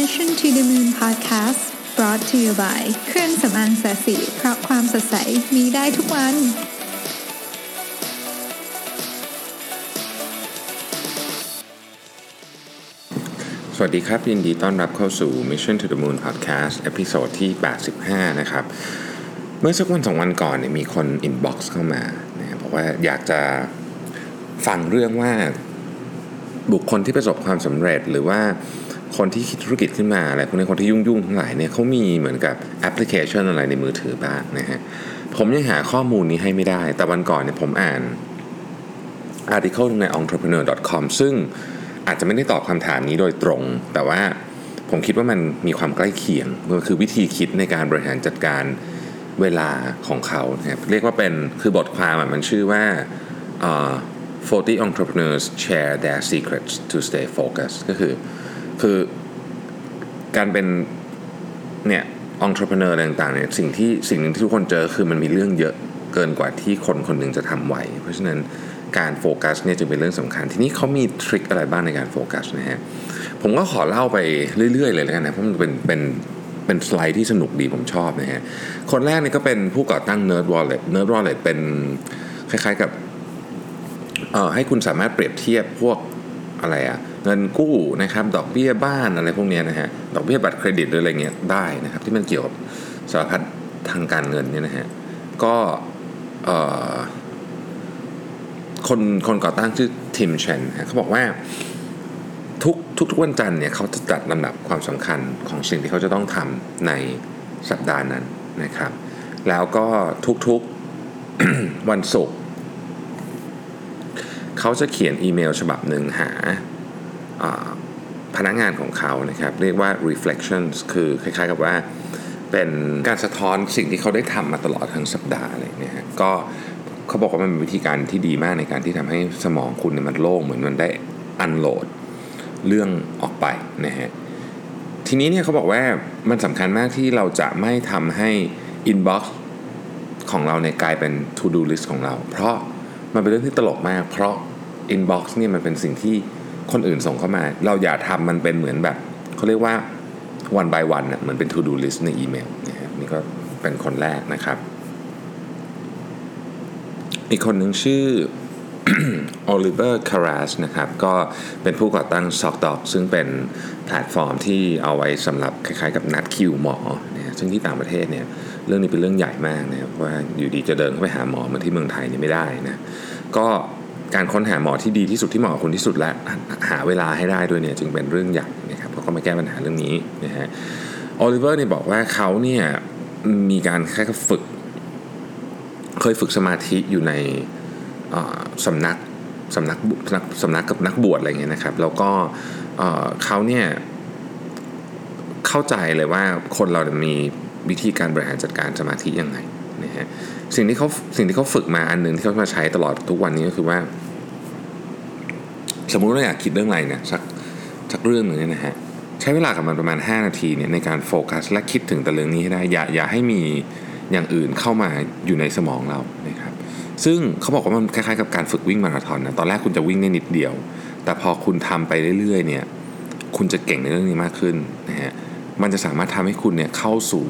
Mission to the Moon Podcast brought to you by เครื่องสำอางแสสีเพราะความสดใสมีได้ทุกวัน สวัสดีครับ ยินดีต้อนรับเข้าสู่ Mission to the Moon Podcast เอพิโซดที่ 85 นะครับ เมื่อสักวันสองวันก่อนเนี่ยมีคน inbox เข้ามานะครับบอกว่าอยากจะฟังเรื่องว่าบุคคลที่ประสบความสำเร็จหรือว่า คนที่คิดธุรกิจขึ้นมาอะไรพวกนี้คนที่ยุ่งๆทั้งหลายเนี่ยเขามีเหมือนกับแอปพลิเคชันอะไรในมือถือบ้างนะฮะผมยังหาข้อมูลนี้ให้ไม่ได้ แต่วันก่อนเนี่ยผมอ่านอาร์ติเคิลใน entrepreneur.com ซึ่งอาจจะไม่ได้ตอบคำถามนี้โดยตรง แต่ว่าผมคิดว่ามันมีความใกล้เคียงมันคือวิธีคิดในการบริหารจัดการเวลาของเขานะครับเรียกว่าเป็นคือบทความมันชื่อว่าเอ่อ40 entrepreneurs share their secrets to stay focused ก็คือ คือการเป็นเนี่ย entrepreneur อะไรต่างๆเนี่ยสิ่งที่สิ่งหนึ่งที่ทุกคนเจอคือมันมีเรื่องเยอะเกินกว่าที่คนคนหนึ่งจะทำไหว เพราะฉะนั้นการโฟกัสเนี่ยจึงเป็นเรื่องสำคัญ ทีนี้เขามีทริคอะไรบ้างในการโฟกัสนะฮะผมก็ขอเล่าไปเรื่อยๆ เลยแล้วกันนะเพราะมันเป็นเป็นเป็นสไลด์ที่สนุกดีผมชอบนะฮะคนแรกนี่ก็เป็นผู้ก่อตั้ง Nerd Wallet Nerd Wallet เป็นคล้ายๆกับเอ่อให้คุณสามารถเปรียบเทียบพวก อะไรอะเงินกู้นะครับดอกเบี้ยบ้านอะไรพวกนี้นะฮะดอกเบี้ยบัตรเครดิตหรืออะไรเงี้ยได้นะครับ ที่มันเกี่ยวกับสารพัดทางการเงินเนี่ยนะฮะก็คนคนก่อตั้งชื่อทิมเชนเขาบอกว่าทุกทุกทุกวันจันทร์เนี่ยเขาจะจัดลำดับความสำคัญของสิ่งที่เขาจะต้องทำในสัปดาห์นั้นนะครับ แล้วก็ทุกๆวันศุกร์ เขาจะเขียนอีเมลฉบับหนึ่งหาพนักงานของเขานะครับเรียกว่า reflections คือคล้ายๆกับว่าเป็นการสะท้อนสิ่งที่เขาได้ทำมาตลอดทั้งสัปดาห์อะไรอย่างเงี้ยฮะก็เขาบอกว่ามันเป็นวิธีการที่ดีมากในการที่ทำให้สมองคุณเนี่ยมันโล่งเหมือนมันได้อันโหลดเรื่องออกไปนะฮะทีนี้เนี่ยเขาบอกว่ามันสำคัญมากที่เราจะไม่ทำให้ inbox ของเราเนี่ยกลายเป็น to do list ของเรา เพราะ มันเป็นเรื่องที่ตลกมาก เพราะ inbox เนี่ยมันเป็นสิ่งที่คนอื่นส่งเข้ามา เราอย่าทำมันเป็นเหมือนแบบเขาเรียกว่า one by one น่ะเหมือนเป็น to do list ในอีเมลนะฮะนี่ก็เป็นคนแรกนะครับ อีกคนหนึ่งชื่อโอลิเวอร์คาราสนะครับ ก็เป็นผู้ก่อตั้ง s o c d o c ซึ่งเป็นแพลตฟอร์มที่เอาไว้สำหรับคล้ายๆกับนัดคิวหมอ ซึ่งที่ต่างประเทศเนี่ยเรื่องนี้เป็นเรื่องใหญ่มากนะครับว่าอยู่ดีจะเดินเข้าไปหาหมอเหมือนที่เมืองไทยเนี่ยไม่ได้นะก็การค้นหาหมอที่ดีที่สุดที่เหมาะกับคุณที่สุดและหาเวลาให้ได้ด้วยเนี่ยจึงเป็นเรื่องใหญ่นะครับเขาก็มาแก้ปัญหาเรื่องนี้นะฮะโอลิเวอร์เนี่ยบอกว่าเขาเนี่ยมีการแค่ฝึก เคยฝึกสมาธิอยู่ในสำนักสำนักสำนักกับนักบวชอะไรเงี้ยนะครับ แล้วก็เขาเนี่ย เข้าใจเลยว่าคนเรามีวิธีการบริหารจัดการสมาธิยังไงนะฮะสิ่งที่เขาสิ่งที่เขาฝึกมาอันหนึ่งที่เขามาใช้ตลอดทุกวันนี้ก็คือว่า สมมุติว่าอยากคิดเรื่องอะไรเนี่ยสักสักเรื่องหนึ่งเนี่ยนะฮะใช้เวลากับมันประมาณ 5 นาทีเนี่ยในการโฟกัสและคิดถึงแต่เรื่องนี้ให้ได้อย่าอย่าให้มีอย่างอื่นเข้ามาอยู่ในสมองเรานะครับซึ่งเขาบอกว่ามันคล้ายๆกับการฝึกวิ่งมาราธอนนะตอนแรกคุณจะวิ่งได้นิดเดียว แต่พอคุณทำไปเรื่อยๆเนี่ยคุณจะเก่งในเรื่องนี้มากขึ้นนะฮะ มันจะสามารถทำให้คุณเนี่ยเข้าสู่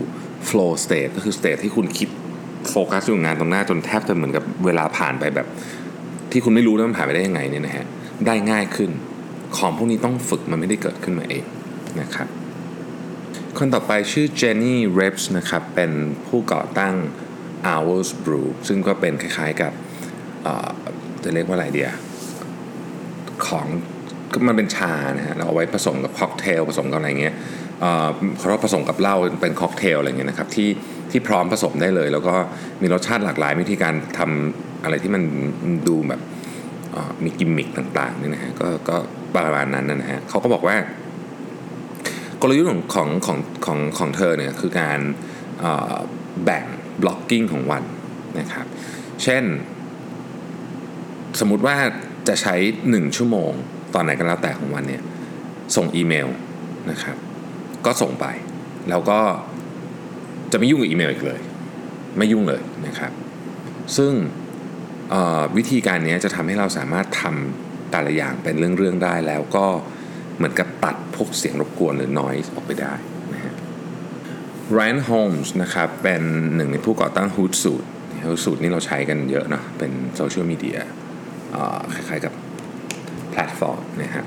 flow state ก็คือ state ที่คุณคิดโฟกัสอยู่งานตรงหน้าจนแทบจะเหมือนกับเวลาผ่านไปแบบ ที่คุณไม่รู้ว่ามันผ่านไปได้ยังไงเนี่ยนะฮะได้ง่ายขึ้น ของพวกนี้ต้องฝึกมันไม่ได้เกิดขึ้นมาเองนะครับคนต่อไปชื่อเจนนี่ริปส์นะครับเป็นผู้ก่อตั้ง Owl's Brew ซึ่งก็เป็นคล้ายๆกับจะเรียกว่าอะไรไอเดียของมันเป็นชานะฮะเราเอาไว้ผสมกับค็อกเทลผสมกับอะไรเงี้ย เขาเรียกว่าผสมกับเหล้าเป็นค็อกเทลอะไรเงี้ยนะครับที่ที่พร้อมผสมได้เลย แล้วก็มีรสชาติหลากหลายวิธีการทำอะไรที่มันดูแบบมีกิมมิคต่างๆนี่นะฮะก็ก็ประมาณนั้นนะฮะเขาก็บอกว่ากลยุทธ์ของของของของของเธอเนี่ยคือการแบ่งบล็อกกิ้งของวันนะครับ เช่น สมมุติว่าจะใช้ 1 ชั่วโมง ตอนไหนก็แล้วแต่ของวันเนี่ย ส่งอีเมลนะครับ ก็ส่งไป แล้วก็จะไม่ยุ่งกับอีเมลอีกเลย ไม่ยุ่งเลยนะครับ ซึ่งวิธีการนี้จะทำให้เราสามารถทำแต่ละอย่างเป็นเรื่องๆได้แล้วก็เหมือนกับตัดพวกเสียงรบกวนหรือ noise ออกไปได้นะฮะ Ryan Holmes นะครับเป็นหนึ่งในผู้ก่อตั้ง Hootsuite Hootsuite นี่เราใช้กันเยอะเนาะเป็นโซเชียลมีเดียคล้ายๆกับแพลตฟอร์มนะครับ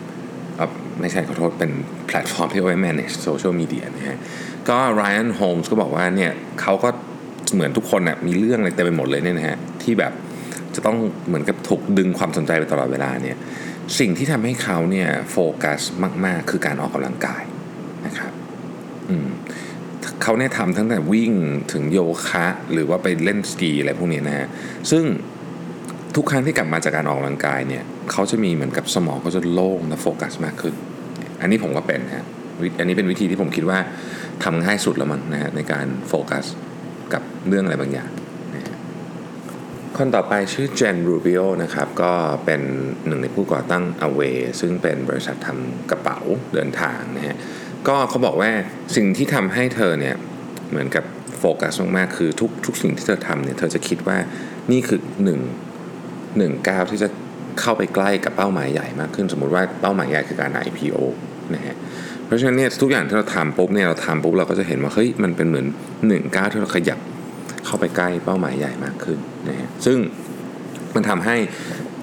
ไม่ใช่ขอโทษเป็นแพลตฟอร์มที่เอาไว้ manage social media นะฮะก็ Ryan Holmes ก็บอกว่าเนี่ยเขาก็เหมือนทุกคนนะ่ะมีเรื่องอะไรเต็มไปหมดเลยเนี่ยนะฮะที่แบบจะต้องเหมือนกับถูกดึงความสนใจไปตลอดเวลาเนี่ยสิ่งที่ทำให้เขาเนี่ยโฟกัสมาก ๆ คือการออกกำลังกายนะครับอืมเขาเนี่ยทำตั้งแต่วิ่งถึงโยคะหรือว่าไปเล่นสกีอะไรพวกนี้นะฮะซึ่งทุกครั้งที่กลับมาจากการออกกำลังกายเนี่ย เขาจะมีเหมือนกับสมองเขาจะโล่งและโฟกัสมากขึ้น อันนี้ผมก็เป็นฮะอันนี้เป็นวิธีที่ผมคิดว่าทำง่ายสุดแล้วมั้งนะฮะในการโฟกัสกับเรื่องอะไรบางอย่างนะคนต่อไปชื่อเจนรูบิโอนะครับก็เป็นหนึ่งในผู้ก่อตั้ง Away ซึ่งเป็นบริษัททำกระเป๋าเดินทางนะฮะก็เขาบอกว่าสิ่งที่ทำให้เธอเนี่ยเหมือนกับโฟกัสมากๆคือทุกทุกสิ่งที่เธอทำเนี่ยเธอจะคิดว่านี่คือหนึ่งหนึ่งก้าวที่จะ เข้าไปใกล้กับเป้าหมายใหญ่มากขึ้น สมมุติว่าเป้าหมายใหญ่คือการ IPO นะฮะเพราะฉะนั้นเนี่ยทุกอย่างที่เราทำปุ๊บเนี่ยเราทำปุ๊บเราก็จะเห็นว่าเฮ้ยมันเป็นเหมือนหนึ่งก้าวที่เราขยับเข้าไปใกล้เป้าหมายใหญ่มากขึ้นนะฮะซึ่งมันทำให้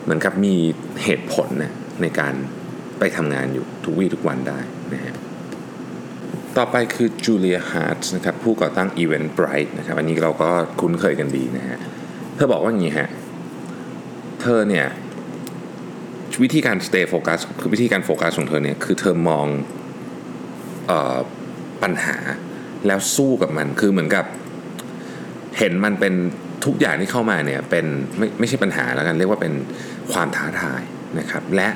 เหมือนกับมีเหตุผลนะในการไปทำงานอยู่ทุกวี่ทุกวันได้นะฮะต่อไปคือจูเลียฮาร์ตนะครับผู้ก่อตั้ง Event Bright นะครับอันนี้เราก็คุ้นเคยกันดีนะฮะเธอบอกว่าอย่างนี้ฮะเธอเนี่ย วิธีการ stay focus คือวิธีการโฟกัสของเธอเนี่ยคือเธอมองออปัญหาแล้วสู้กับมันคือเหมือนกับ เห็นมันเป็นทุกอย่างที่เข้ามาเนี่ยเป็นไม่ไม่ใช่ปัญหาแล้วกันเรียกว่าเป็นความท้าทายนะครับและ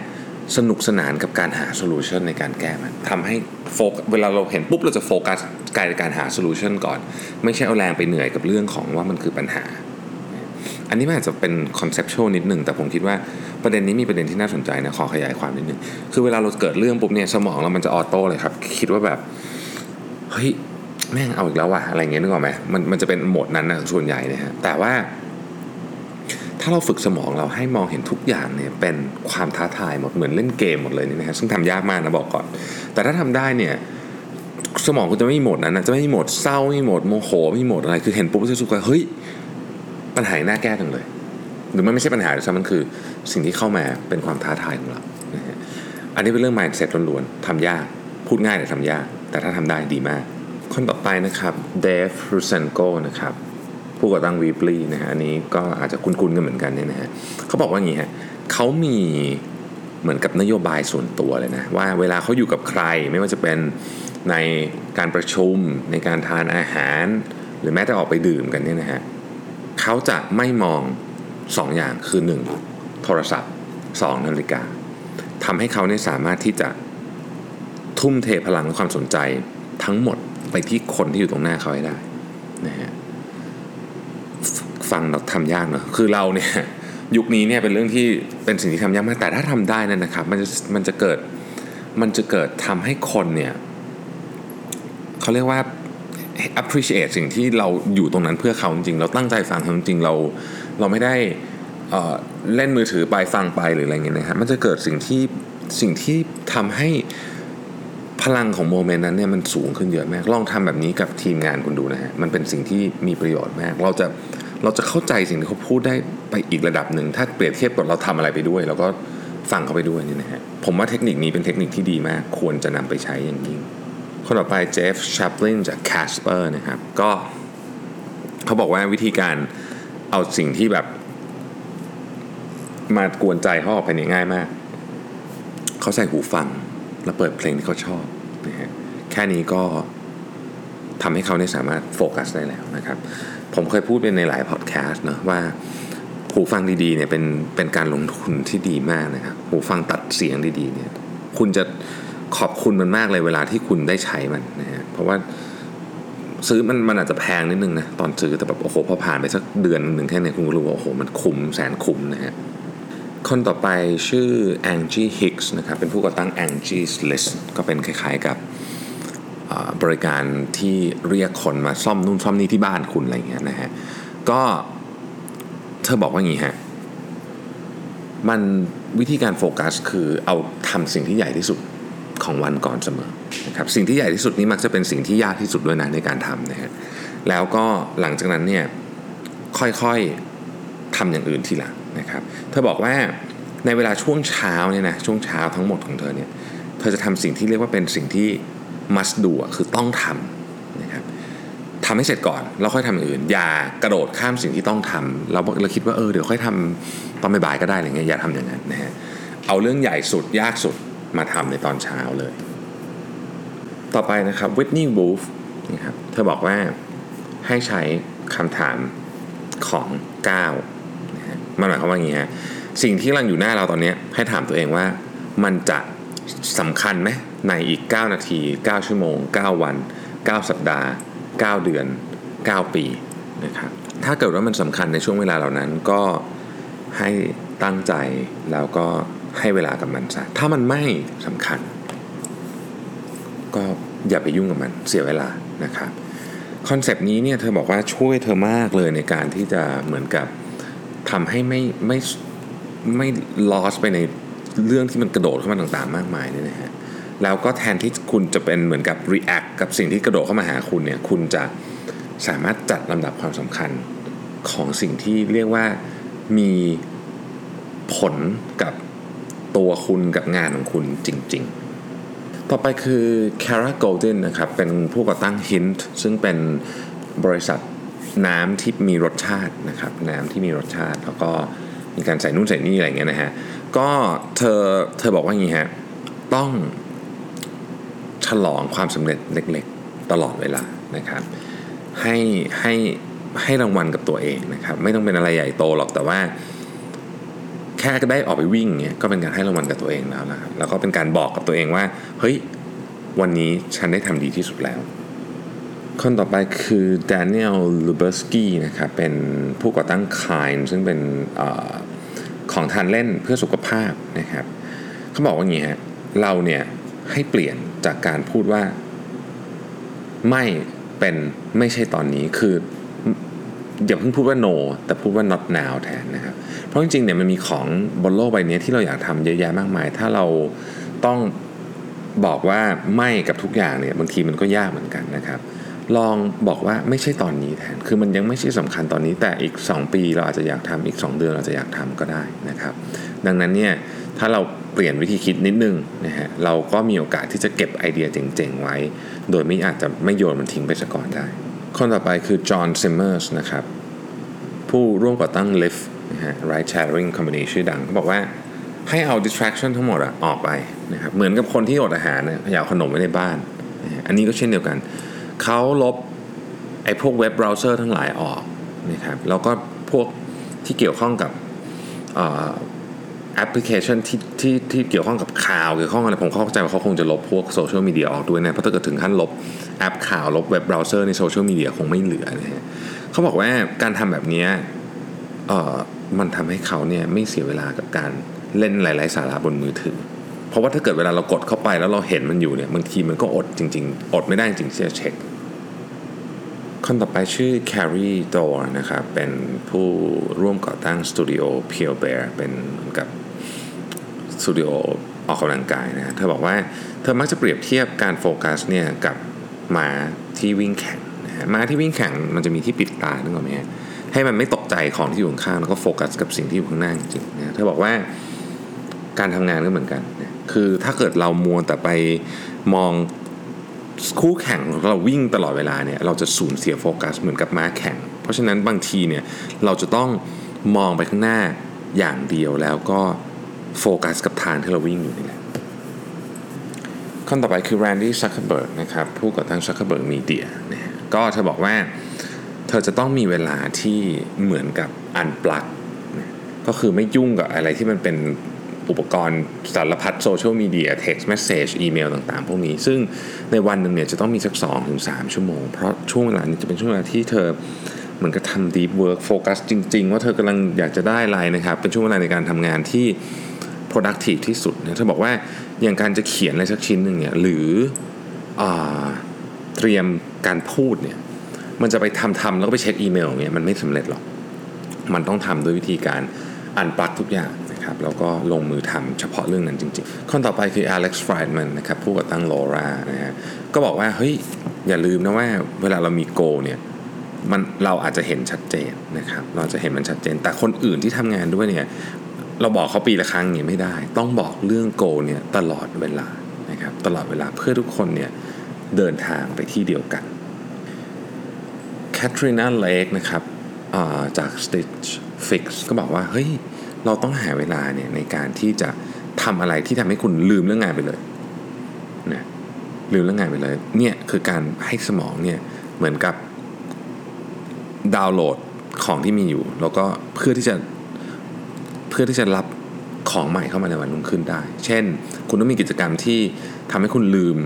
สนุกสนานกับการหา solution ในการแก้มันทำให้โฟกเวลาเราเห็นปุ๊บเราจะโฟกัสกายในการหา solution ก่อน ไม่ใช่เอาแรงไปเหนื่อยกับเรื่องของว่ามันคือปัญหา อันนี้มันอาจจะเป็น conceptual นิดหนึ่งแต่ผมคิดว่า ประเด็นนี้มีประเด็นที่น่าสนใจนะขอขยายความนิดนึงคือเวลาเราเกิดเรื่องปุ๊บเนี่ยสมองเรามันจะ auto เลยครับ คิดว่าแบบเฮ้ยแม่งเอาอีกแล้วว่ะอะไรเงี้ยนึกออกไหมมันมันจะเป็นโหมดนั้นนะส่วนใหญ่นะฮะแต่ว่า ถ้าเราฝึกสมองเราให้มองเห็นทุกอย่างเนี่ยเป็นความท้าทายหมดเหมือนเล่นเกมหมดเลยนี่นะฮะซึ่งทำยากมากนะบอกก่อน แต่ถ้าทำได้เนี่ยสมองคุณจะไม่มีโหมดนั้นนะจะไม่มีโหมดเศร้าไม่มีโหมดโมโหไม่มีโหมดอะไรคือเห็นปุ๊บจะรู้สึกว่าเฮ้ยปัญหาน่าแก้กันเลย หรือมันไม่ใช่ปัญหาหรือมันคือสิ่งที่เข้ามาเป็นความท้าทายของเรา อันนี้เป็นเรื่อง mindset ล้วนๆทำยาก พูดง่ายแต่ทำยาก แต่ถ้าทำได้ดีมาก คนต่อไปนะครับ David Rusenko นะครับผู้ก่อตั้ง Weebly นะฮะอันนี้ก็อาจจะคุ้นๆกันเหมือนกันเนี่ยนะฮะเขาบอกว่าอย่างนี้ฮะเขามีเหมือนกับนโยบายส่วนตัวเลยนะ ว่าเวลาเขาอยู่กับใครไม่ว่าจะเป็นในการประชุมในการทานอาหาร หรือแม้แต่ออกไปดื่มกันเนี่ยนะฮะเขาจะไม่มอง 2อย่างคือ 1. โทรศัพท์ 2 นาฬิกาทำให้เขาเนี่ยสามารถที่จะทุ่มเทพลังและความสนใจทั้งหมดไปที่คนที่อยู่ตรงหน้าเขาให้ได้นะฮะฟังเราทำยากเนอะคือเราเนี่ยยุคนี้เนี่ยเป็นเรื่องที่เป็นสิ่งที่ทำยากมากแต่ถ้าทำได้นั่นนะครับมันจะมันจะเกิดมันจะเกิดทำให้คนเนี่ยเขาเรียกว่า appreciate สิ่งที่เราอยู่ตรงนั้นเพื่อเขาจริง เราตั้งใจฟังเขาจริงเรา เราไม่ได้เเล่นมือถือไปฟังไปหรืออะไรเงี้ยนะครับมันจะเกิดสิ่งที่สิ่งที่ทำให้พลังของโมเมนต์นั้นเนี่ยมันสูงขึ้นเยอะมาก ลองทำแบบนี้กับทีมงานคุณดูนะฮะมันเป็นสิ่งที่มีประโยชน์มาก เราจะเราจะเข้าใจสิ่งที่เขาพูดได้ไปอีกระดับหนึ่งถ้าเปรียบเทียบกับเราทำอะไรไปด้วย แล้วก็ฟังเขาไปด้วยนี่นะฮะผมว่าเทคนิคนี้เป็นเทคนิคที่ดีมาก ควรจะนำไปใช้อย่างยิ่งคนต่อไปเจฟชาปลินจาก Casper นะครับก็เขาบอกว่าวิธีการ เอาสิ่งที่แบบ มากวนใจเขาออกไปเนี่ยง่ายมาก เขาใส่หูฟัง แล้วเปิดเพลงที่เขาชอบนะฮะแค่นี้ก็ทำให้เขาได้สามารถโฟกัสได้แล้วนะครับ ผมเคยพูดไปในหลายพอดแคสต์เนะว่าหูฟังดีๆเนี่ยเป็นเป็นการลงทุนที่ดีมากนะครับหูฟังตัดเสียงดีๆเนี่ยคุณจะขอบคุณมันมากเลยเวลาที่คุณได้ใช้มันนะฮะเพราะว่า ซื้อมันมันอาจจะแพงนิดนึงนะตอนซื้อแต่แบบโอ้โหพอผ่านไปสักเดือนหนึ่งแค่นี้คุณรู้ว่าโอ้โหมันคุ้มแสนคุ้มนะฮะคนต่อไปชื่อ Angie Hicks นะครับเป็นผู้ก่อตั้ง Angie's List ก็เป็นคล้ายๆกับบริการที่เรียกคนมาซ่อมนู่นซ่อมนี่ที่บ้านคุณอะไรเงี้ยนะฮะก็เธอบอกว่าอย่างี้ฮะมันวิธีการโฟกัสคือเอาทำสิ่งที่ใหญ่ที่สุดของวันก่อนเสมอ นะครับสิ่งที่ใหญ่ที่สุดนี้มักจะเป็นสิ่งที่ยากที่สุดด้วยนะในการทำนะฮะแล้วก็หลังจากนั้นเนี่ยค่อยๆทำอย่างอื่นทีหลังนะครับเธอบอกว่าในเวลาช่วงเช้าเนี่ยนะช่วงเช้าทั้งหมดของเธอเนี่ยเธอจะทำสิ่งที่เรียกว่าเป็นสิ่งที่ must do อะคือต้องทำนะครับทำให้เสร็จก่อนแล้วค่อยทำอย่างอื่น อย่ากระโดดข้ามสิ่งที่ต้องทำเราเราคิดว่าเออเดี๋ยวค่อยทำตอนบ่ายก็ได้อะไรเงี้ยอย่าทำอย่างนั้นนะฮะเอาเรื่องใหญ่สุดยากสุดมาทำในตอนเช้าเลย ต่อไปนะครับวิทนีย์วูฟนะครับเธอบอกว่าให้ใช้คำถามของ9นะฮะมันหมายความว่าอย่างนี้ฮะสิ่งที่กำลังอยู่หน้าเราตอนนี้ให้ถามตัวเองว่ามันจะสำคัญไหมในอีก 9 นาที 9 ชั่วโมง 9 วัน 9 สัปดาห์ 9 เดือน 9 ปีนะครับถ้าเกิดว่ามันสำคัญในช่วงเวลาเหล่านั้นก็ให้ตั้งใจแล้วก็ให้เวลากับมันซะถ้ามันไม่สำคัญ ก็อย่าไปยุ่งกับมันเสียเวลานะครับคอนเซปต์นี้เนี่ยเธอบอกว่าช่วยเธอมากเลยในการที่จะเหมือนกับทำให้ไม่ไม่ไม่ loss ไปในเรื่องที่มันกระโดดเข้ามาต่างๆ มากมายเนี่ยนะฮะแล้วก็แทนที่คุณจะเป็นเหมือนกับ react กับสิ่งที่กระโดดเข้ามาหาคุณเนี่ยคุณจะสามารถจัดลำดับความสำคัญของสิ่งที่เรียกว่ามีผลกับตัวคุณกับงานของคุณจริง ๆ ต่อไปคือ Cara Golden นะครับ เป็นผู้ก่อตั้ง Hint ซึ่งเป็นบริษัทน้ำที่มีรสชาตินะครับ น้ำที่มีรสชาติ แล้วก็มีการใส่นู่นใส่นี่อะไรเงี้ยนะฮะ ก็เธอเธอบอกว่าอย่างนี้ฮะ ต้องฉลองความสำเร็จเล็กๆ ตลอดเวลานะครับ ให้ให้ให้รางวัลกับตัวเองนะครับ ไม่ต้องเป็นอะไรใหญ่โตหรอกแต่ว่า แค่ได้ออกไปวิ่งเนี่ยก็เป็นการให้รางวัลกับตัวเองแล้วนะครับแล้วก็เป็นการบอกกับตัวเองว่า เฮ้ย วันนี้ฉันได้ทำดีที่สุดแล้ว คนต่อไปคือ Daniel l u b e r s k y นะครับเป็นผู้ก่อตั้ง Kind ซึ่งเป็นอของทานเล่นเพื่อสุขภาพนะครับเขาบอกว่าอย่างนี้ฮะเราเนี่ยให้เปลี่ยนจากการพูดว่าไม่เป็นไม่ใช่ตอนนี้คือ อย่าเพิ่งพูดว่า no แต่พูดว่า not now แทนนะครับ เพราะจริงๆเนี่ยมันมีของบนโลกใบนี้ที่เราอยากทำเยอะแยะมากมาย ถ้าเราต้องบอกว่าไม่กับทุกอย่างเนี่ยบางทีมันก็ยากเหมือนกันนะครับ ลองบอกว่าไม่ใช่ตอนนี้แทน คือมันยังไม่ใช่สำคัญตอนนี้ แต่อีก 2 ปีเราอาจจะอยากทำอีก 2 เดือนเราจะอยากทำก็ได้นะครับ ดังนั้นเนี่ยถ้าเราเปลี่ยนวิธีคิดนิดนึงนะฮะเราก็มีโอกาสที่จะเก็บไอเดียเจ๋งๆไว้ โดยไม่อาจจะไม่โยนมันทิ้งไปซะก่อนได้ คนต่อไปคือ John Zimmer นะครับ ผู้ร่วมก่อตั้ง Lyft นะฮะ ride sharing company ชื่อดังเขาบอกว่าให้เอา distraction ทั้งหมดอะออกไปนะครับเหมือนกับคนที่อดอาหารเนี่ยอย่าเก็บขนมไว้ในบ้าน อันนี้ก็เช่นเดียวกัน เขาลบไอ้พวกเว็บเบราว์เซอร์ทั้งหลายออกนะครับแล้วก็พวกที่เกี่ยวข้องกับ แอปพลิเคชันที่ที่ที่เกี่ยวข้องกับข่าวเกี่ยวข้องอะไรผมเข้าใจว่าเขาคงจะลบพวกโซเชียลมีเดียออกด้วยนะเพราะถ้าเกิดถึงขั้นลบแอปข่าวลบเว็บเบราว์เซอร์ในโซเชียลมีเดียคงไม่เหลือนะฮะเขาบอกว่าการทำแบบนี้เอ่อมันทำให้เขาเนี่ยไม่เสียเวลากับการเล่นหลาย ๆ สาระบนมือถือ เพราะว่าถ้าเกิดเวลาเรากดเข้าไปแล้วเราเห็นมันอยู่เนี่ยบางทีมันก็อดจริง ๆ อดไม่ได้จริงที่จะเช็คคนต่อไปชื่อ Carrie Dor นะครับ เป็นผู้ร่วมก่อตั้งสตูดิโอ Pure Bear เป็นกับ สตูดิโอออกกำลังกายนะเธอบอกว่าเธอมักจะเปรียบเทียบการโฟกัสเนี่ยกับม้าที่วิ่งแข่งนะฮะม้าที่วิ่งแข่งมันจะมีที่ปิดตานึกออกไหมให้มันไม่ตกใจของที่อยู่ข้างแล้วก็โฟกัสกับสิ่งที่อยู่ข้างหน้าจริงๆนะเธอบอกว่าการทำงานก็เหมือนกันนะคือถ้าเกิดเรามัวแต่ไปมองคู่แข่งเราวิ่งตลอดเวลาเนี่ยเราจะสูญเสียโฟกัสเหมือนกับม้าแข่ง เพราะฉะนั้นบางทีเนี่ยเราจะต้องมองไปข้างหน้าอย่างเดียวแล้วก็ โฟกัสกับทางที่เราวิ่งอยู่นี่แหละคนต่อไปคือ Randy Zuckerberg นะครับผู้ก่อตั้ง Zuckerberg Media นะฮะก็เธอบอกว่า เธอจะต้องมีเวลาที่เหมือนกับอันปลักก็คือไม่ยุ่งกับอะไรที่มันเป็นอุปกรณ์สารพัดโซเชียลมีเดีย text message อีเมลต่างๆ พวกนี้ ซึ่งในวันหนึ่งเนี่ยจะต้องมีสัก2ถึงชั่วโมง เพราะช่วงเวลานี้จะเป็นช่วงเวลาที่เธอเหมือนกับทำ deep work โฟกัสจริง ๆ ว่าเธอกำลังอยากจะได้อะไรนะครับ เป็นช่วงเวลาในการทำงานที่ productive ที่สุดเนี่ยเธอบอกว่าอย่างการจะเขียนอะไรสักชิ้นหนึ่งเนี่ยหรืออเตรียมการพูดเนี่ยมันจะไปทำทำแล้วก็ไปเช็คอีเมลองเงี้ยมันไม่สำเร็จหรอก มันต้องทำด้วยวิธีการอันปลักทุกอย่างนะครับแล้วก็ลงมือทำเฉพาะเรื่องนั้นจริงๆ คนต่อไปคือ Alex Friedman นะครับผู้ก่อตั้ง Laura นะฮะก็บอกว่าเฮ้ยอย่าลืมนะว่าเวลาเรามีโกเนี่ยมันเราอาจจะเห็นชัดเจนนะครับเราจะเห็นมันชัดเจน แต่คนอื่นที่ทำงานด้วยเนี่ย เราบอกเขาปีละครั้งอย่างไม่ได้ ต้องบอกเรื่องโกเนี่ยตลอดเวลานะครับตลอดเวลาเพื่อทุกคนเนี่ยเดินทางไปที่เดียวกันแคทรีนาเลกนะครับจาก Stitch Fix ก็บอกว่าเฮ้ยเราต้องหาเวลาเนี่ยในการที่จะทำอะไรที่ทำให้คุณลืมเรื่องงานไปเลยนะลืมเรื่องงานไปเลยเนี่ยคือการให้สมองเนี่ยเหมือนกับดาวน์โหลดของที่มีอยู่ แล้วก็เพื่อที่จะ พื่อที่จะรับของใหม่เข้ามาในวันรุ่งขึ้นได้ เช่น คุณต้องมีกิจกรรมที่ทำให้คุณลืม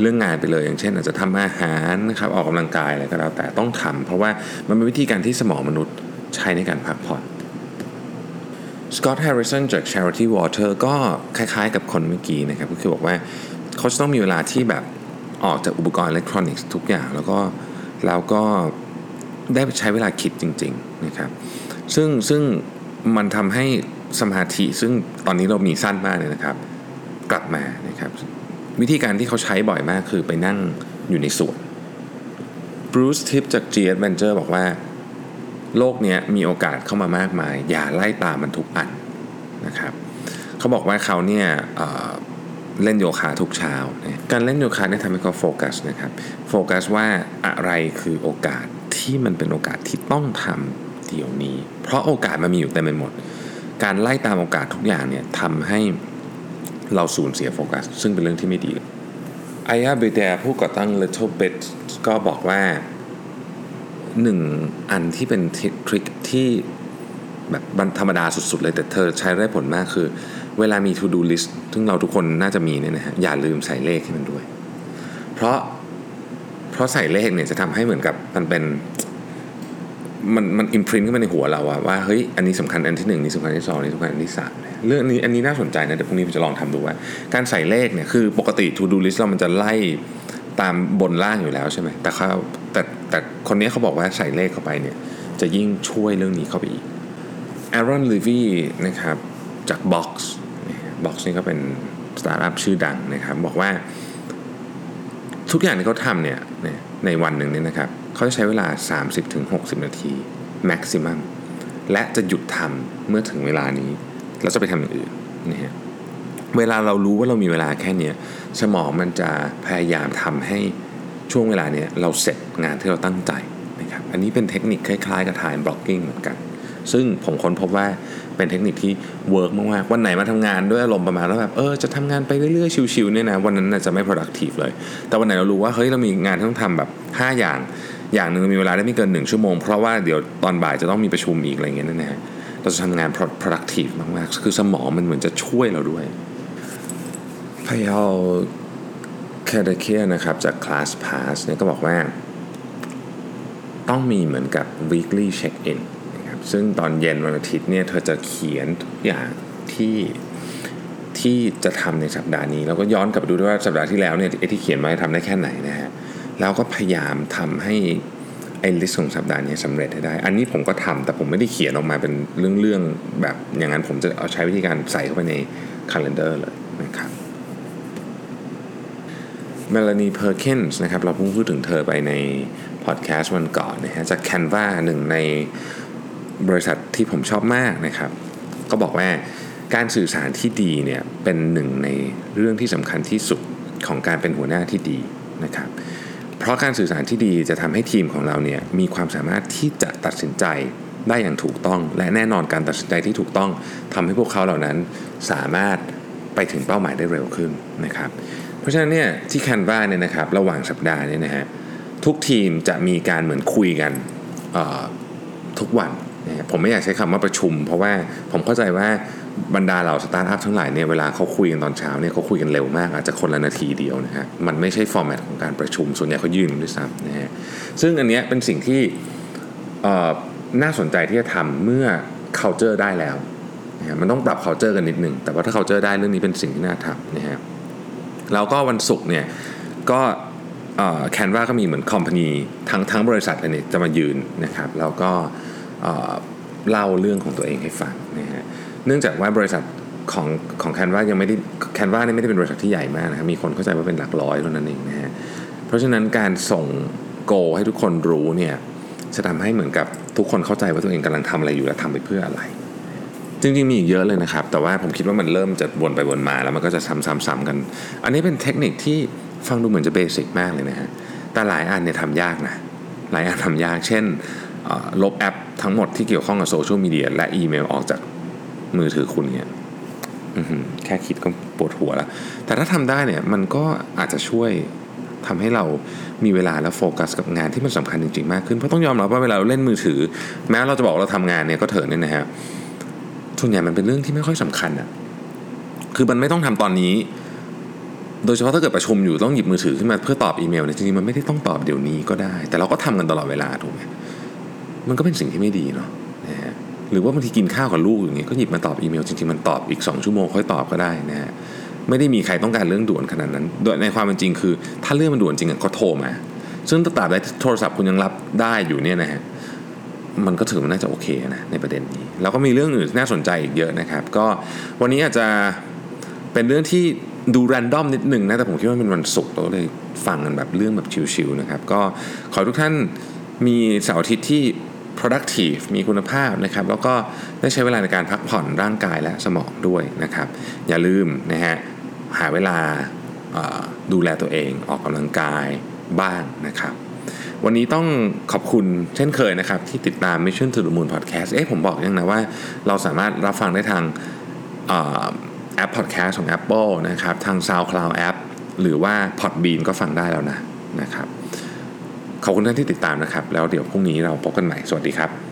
เรื่องงานไปเลย อย่างเช่น อาจจะทำอาหารนะครับออกกำลังกายอะไรก็แล้วแต่ต้องทำเพราะว่ามันเป็นวิธีการที่สมองมนุษย์ใช้ในการพักผ่อนสกอตต์แฮร์ริสันจาก Charity Water ก็คล้ายๆกับคนเมื่อกี้นะครับก็คือบอกว่าเขาจะต้องมีเวลาที่แบบออกจากอุปกรณ์อิเล็กทรอนิกส์ทุกอย่าง แล้วก็แล้วก็ได้ใช้เวลาคิดจริง ๆ นะครับ ซึ่งซึ่งมันทำให้ สมาธิซึ่งตอนนี้เรามีสั้นมากเลยนะครับ กลับมานะครับวิธีการที่เขาใช้บ่อยมากคือไปนั่งอยู่ในสวนบรูซทิปจาก G Adventure บอกว่า โลกนี้มีโอกาสเข้ามามากมาย อย่าไล่ตามมันทุกอันนะครับเขาบอกว่าเขาเนี่ยเเล่นโยคะทุกเช้า การเล่นโยคะเนี่ยทำให้เขาโฟกัสนะครับโฟกัสว่าอะไรคือโอกาสที่มันเป็นโอกาสที่ต้องทำเดี๋ยวนี้ เพราะโอกาสมันมีอยู่เต็มไปหมด การไล่ตามโอกาสทุกอย่างเนี่ยทำให้เราสูญเสียโฟกัส ซึ่งเป็นเรื่องที่ไม่ดีไอยาเบเดผู้ก่อตั้ง Little Bit ก็บอกว่าหนึ่งอันที่เป็นทริคที่แบบธรรมดาสุดๆเลยแต่เธอใช้ได้ผลมากคือ เวลามี to do list ซึ่งเราทุกคนน่าจะมีเนี่ยนะฮะอย่าลืมใส่เลขให้มันด้วย เพราะเพราะใส่เลขเนี่ยจะทำให้เหมือนกับมันเป็น มันมันอิมพรินขึ้นมาในหัวเราอะว่าเฮ้ยอันนี้สำคัญอันที่หนึ่งนี่สำคัญที่สองนี่สำคัญอันที่สามเรื่องนี้อันนี้น่าสนใจนะเดี๋ยวพรุ่งนี้ผมจะลองทำดูว่า การใส่เลขเนี่ยคือปกติ to do list เรามันจะไล่ตามบนล่างอยู่แล้วใช่ไหมแต่เขาแต่แต่คนนี้เขาบอกว่าใส่เลขเข้าไปเนี่ยจะยิ่งช่วยเรื่องนี้เข้าไปอีก Aaron Levy นะครับจาก Box Box นี่ก็เป็นสตาร์ทอัพชื่อดังนะครับบอกว่า ทุกอย่างที่เขาทำเนี่ยในวันหนึ่งเนี่ยนะครับ เขาจะใช้เวลา 30-60 นาที maximum และจะหยุดทำเมื่อถึงเวลานี้เราจะไปทำอย่างอื่นนะฮะเวลาเรารู้ว่าเรามีเวลาแค่นี้สมองมันจะพยายามทำให้ช่วงเวลาเนี้ยเราเสร็จงานที่เราตั้งใจนะครับอันนี้เป็นเทคนิคคล้ายๆกับ time blocking เหมือนกัน ซึ่งผมค้นพบว่าเป็นเทคนิคที่ work มากๆวันไหนมาทำงานด้วยอารมณ์ประมาณว่าแบบเออจะทำงานไปเรื่อยๆชิวๆเนี่ยนะวันนั้นจะไม่ productive เลย แต่วันไหนเรารู้ว่าเฮ้ยเรามีงานที่ต้องทำแบบ 5 อย่าง อย่างหนึ่งมีเวลาได้ไม่เกิน 1 ชั่วโมง เพราะว่าเดี๋ยวตอนบ่ายจะต้องมีประชุมอีกอะไรเงี้ยนะฮะเราจะทำงาน productive มากๆ คือสมองมันเหมือนจะช่วยเราด้วยพยาแคดเคียนะครับจาก Class Pass เนี่ยก็บอกว่า ต้องมีเหมือนกับ weekly check in นะครับซึ่งตอนเย็นวันอาทิตย์เนี่ยเธอจะเขียนทุกอย่างที่ที่จะทำในสัปดาห์นี้ แล้วก็ย้อนกลับไปดูด้วยว่าสัปดาห์ที่แล้วเนี่ยไอ้ที่เขียนไว้ทำได้แค่ไหนนะฮะ แล้วก็พยายามทำให้ไอ้ list ของสัปดาห์นี้สำเร็จให้ได้ อันนี้ผมก็ทำแต่ผมไม่ได้เขียนออกมาเป็นเรื่องๆแบบอย่างนั้นผมจะเอาใช้วิธีการใส่เข้าไปในคัล endar เลยนะครับ Melanie Perkins นะครับเราเพิ่งพูดถึงเธอไปในพอดแคสต์วันก่อนนะฮะจาก Canva หนึ่งในบริษัทที่ผมชอบมากนะครับ ก็บอกว่าการสื่อสารที่ดีเนี่ยเป็นหนึ่งในเรื่องที่สำคัญที่สุดของการเป็นหัวหน้าที่ดีนะครับ เพราะการสื่อสารที่ดีจะทำให้ทีมของเราเนี่ยมีความสามารถที่จะตัดสินใจได้อย่างถูกต้อง และแน่นอนการตัดสินใจที่ถูกต้องทำให้พวกเขาเหล่านั้นสามารถไปถึงเป้าหมายได้เร็วขึ้นนะครับ เพราะฉะนั้นเนี่ยที่แคนวาเนี่ยนะครับระหว่างสัปดาห์เนี่ยนะฮะทุกทีมจะมีการเหมือนคุยกันทุกวันผมไม่อยากใช้คำว่าประชุม เพราะว่าผมเข้าใจว่า บรรดาเหล่าสตาร์ทอัพทั้งหลายเนี่ยเวลาเขาคุยกันตอนเช้าเนี่ยเขาคุยกันเร็วมาก อาจจะคนละนาทีเดียวนะฮะมันไม่ใช่ฟอร์แมตของการประชุม ส่วนใหญ่เขายืนด้วยซ้ำนะฮะซึ่งอันนี้เป็นสิ่งที่น่าสนใจที่จะทำเมื่อ culture ได้แล้วนะมันต้องปรับ culture กันนิดนึง แต่ว่าถ้า culture ได้เรื่องนี้เป็นสิ่งที่น่าทำนะฮะแล้วก็วันศุกร์เนี่ยก็แคนวาก็มีเหมือนคอมพานีทั้งทั้งบริษัทเลยเนี่ยจะมายืนนะครับแล้วก็เล่าเรื่องของตัวเองให้ฟัง เนื่องจากว่าบริษัทของของแคนวายังไม่ได้แคนวาเนี่ยไม่ได้เป็นบริษัทที่ใหญ่มากนะครับมีคนเข้าใจว่าเป็นหลักร้อยเท่านั้นเองนะฮะเพราะฉะนั้นการส่งโกให้ทุกคนรู้เนี่ยจะทำให้เหมือนกับทุกคนเข้าใจว่าตัวเองกำลังทำอะไรอยู่และทำไปเพื่ออะไร จริงๆมีอีกเยอะเลยนะครับ แต่ว่าผมคิดว่ามันเริ่มจะวนไปวนมาแล้วมันก็จะซ้ำๆๆกัน อันนี้เป็นเทคนิคที่ฟังดูเหมือนจะเบสิกมากเลยนะฮะแต่หลายอันเนี่ยทำยากนะหลายอันทำยาก เช่นลบแอปทั้งหมดที่เกี่ยวข้องกับโซเชียลมีเดียและอีเมลออกจาก มือถือคุณเนี่ยแค่คิดก็ปวดหัวแล้ว แต่ถ้าทำได้เนี่ยมันก็อาจจะช่วยทำให้เรามีเวลาและโฟกัสกับงานที่มันสำคัญจริงๆมากขึ้น เพราะต้องยอมรับว่าเวลาเราเล่นมือถือ แม้เราจะบอกเราทำงานเนี่ยก็เถอะเนี่ยนะฮะส่วนใหญ่มันเป็นเรื่องที่ไม่ค่อยสำคัญอะคือมันไม่ต้องทำตอนนี้ โดยเฉพาะถ้าเกิดประชุมอยู่ต้องหยิบมือถือขึ้นมาเพื่อตอบอีเมลเนี่ยจริงๆมันไม่ได้ต้องตอบเดี๋ยวนี้ก็ได้ แต่เราก็ทำกันตลอดเวลาถูกไหมมันก็เป็นสิ่งที่ไม่ดีเนาะ หรือว่าบางทีกินข้าวกับลูกอย่างเงี้ยก็หยิบมาตอบอีเมลจริงๆมันตอบอีก 2 ชั่วโมงค่อยตอบก็ได้นะฮะไม่ได้มีใครต้องการเรื่องด่วนขนาดนั้น โดยในความเป็นจริงคือ ถ้าเรื่องมันด่วนจริงอะก็โทรมา ซึ่งตราบใดโทรศัพท์คุณยังรับได้อยู่เนี่ยนะฮะมันก็ถือว่าน่าจะโอเคนะในประเด็นนี้ แล้วก็มีเรื่องอื่นที่น่าสนใจอีกเยอะนะครับ ก็วันนี้อาจจะเป็นเรื่องที่ดูแรนดอมนิดหนึ่งนะ แต่ผมคิดว่าเป็นวันศุกร์เราเลยฟังกันแบบเรื่องแบบชิวๆนะครับ ก็ขอทุกท่านมีเสาร์อาทิตย์ที่ productive มีคุณภาพนะครับ แล้วก็ได้ใช้เวลาในการพักผ่อนร่างกายและสมองด้วยนะครับ อย่าลืมนะฮะหาเวลาดูแลตัวเองออกกำลังกายบ้างนะครับ วันนี้ต้องขอบคุณเช่นเคยนะครับ ที่ติดตาม Mission to the Moon Podcast เอ๊ะผมบอกยังนะว่าเราสามารถรับฟังได้ทางเอ่อแอป Podcast ของ Apple นะครับ ทาง SoundCloud App หรือว่า Podbean ก็ฟังได้แล้วนะนะครับ ขอบคุณท่านที่ติดตามนะครับ แล้วเดี๋ยวพรุ่งนี้เราพบกันใหม่ สวัสดีครับ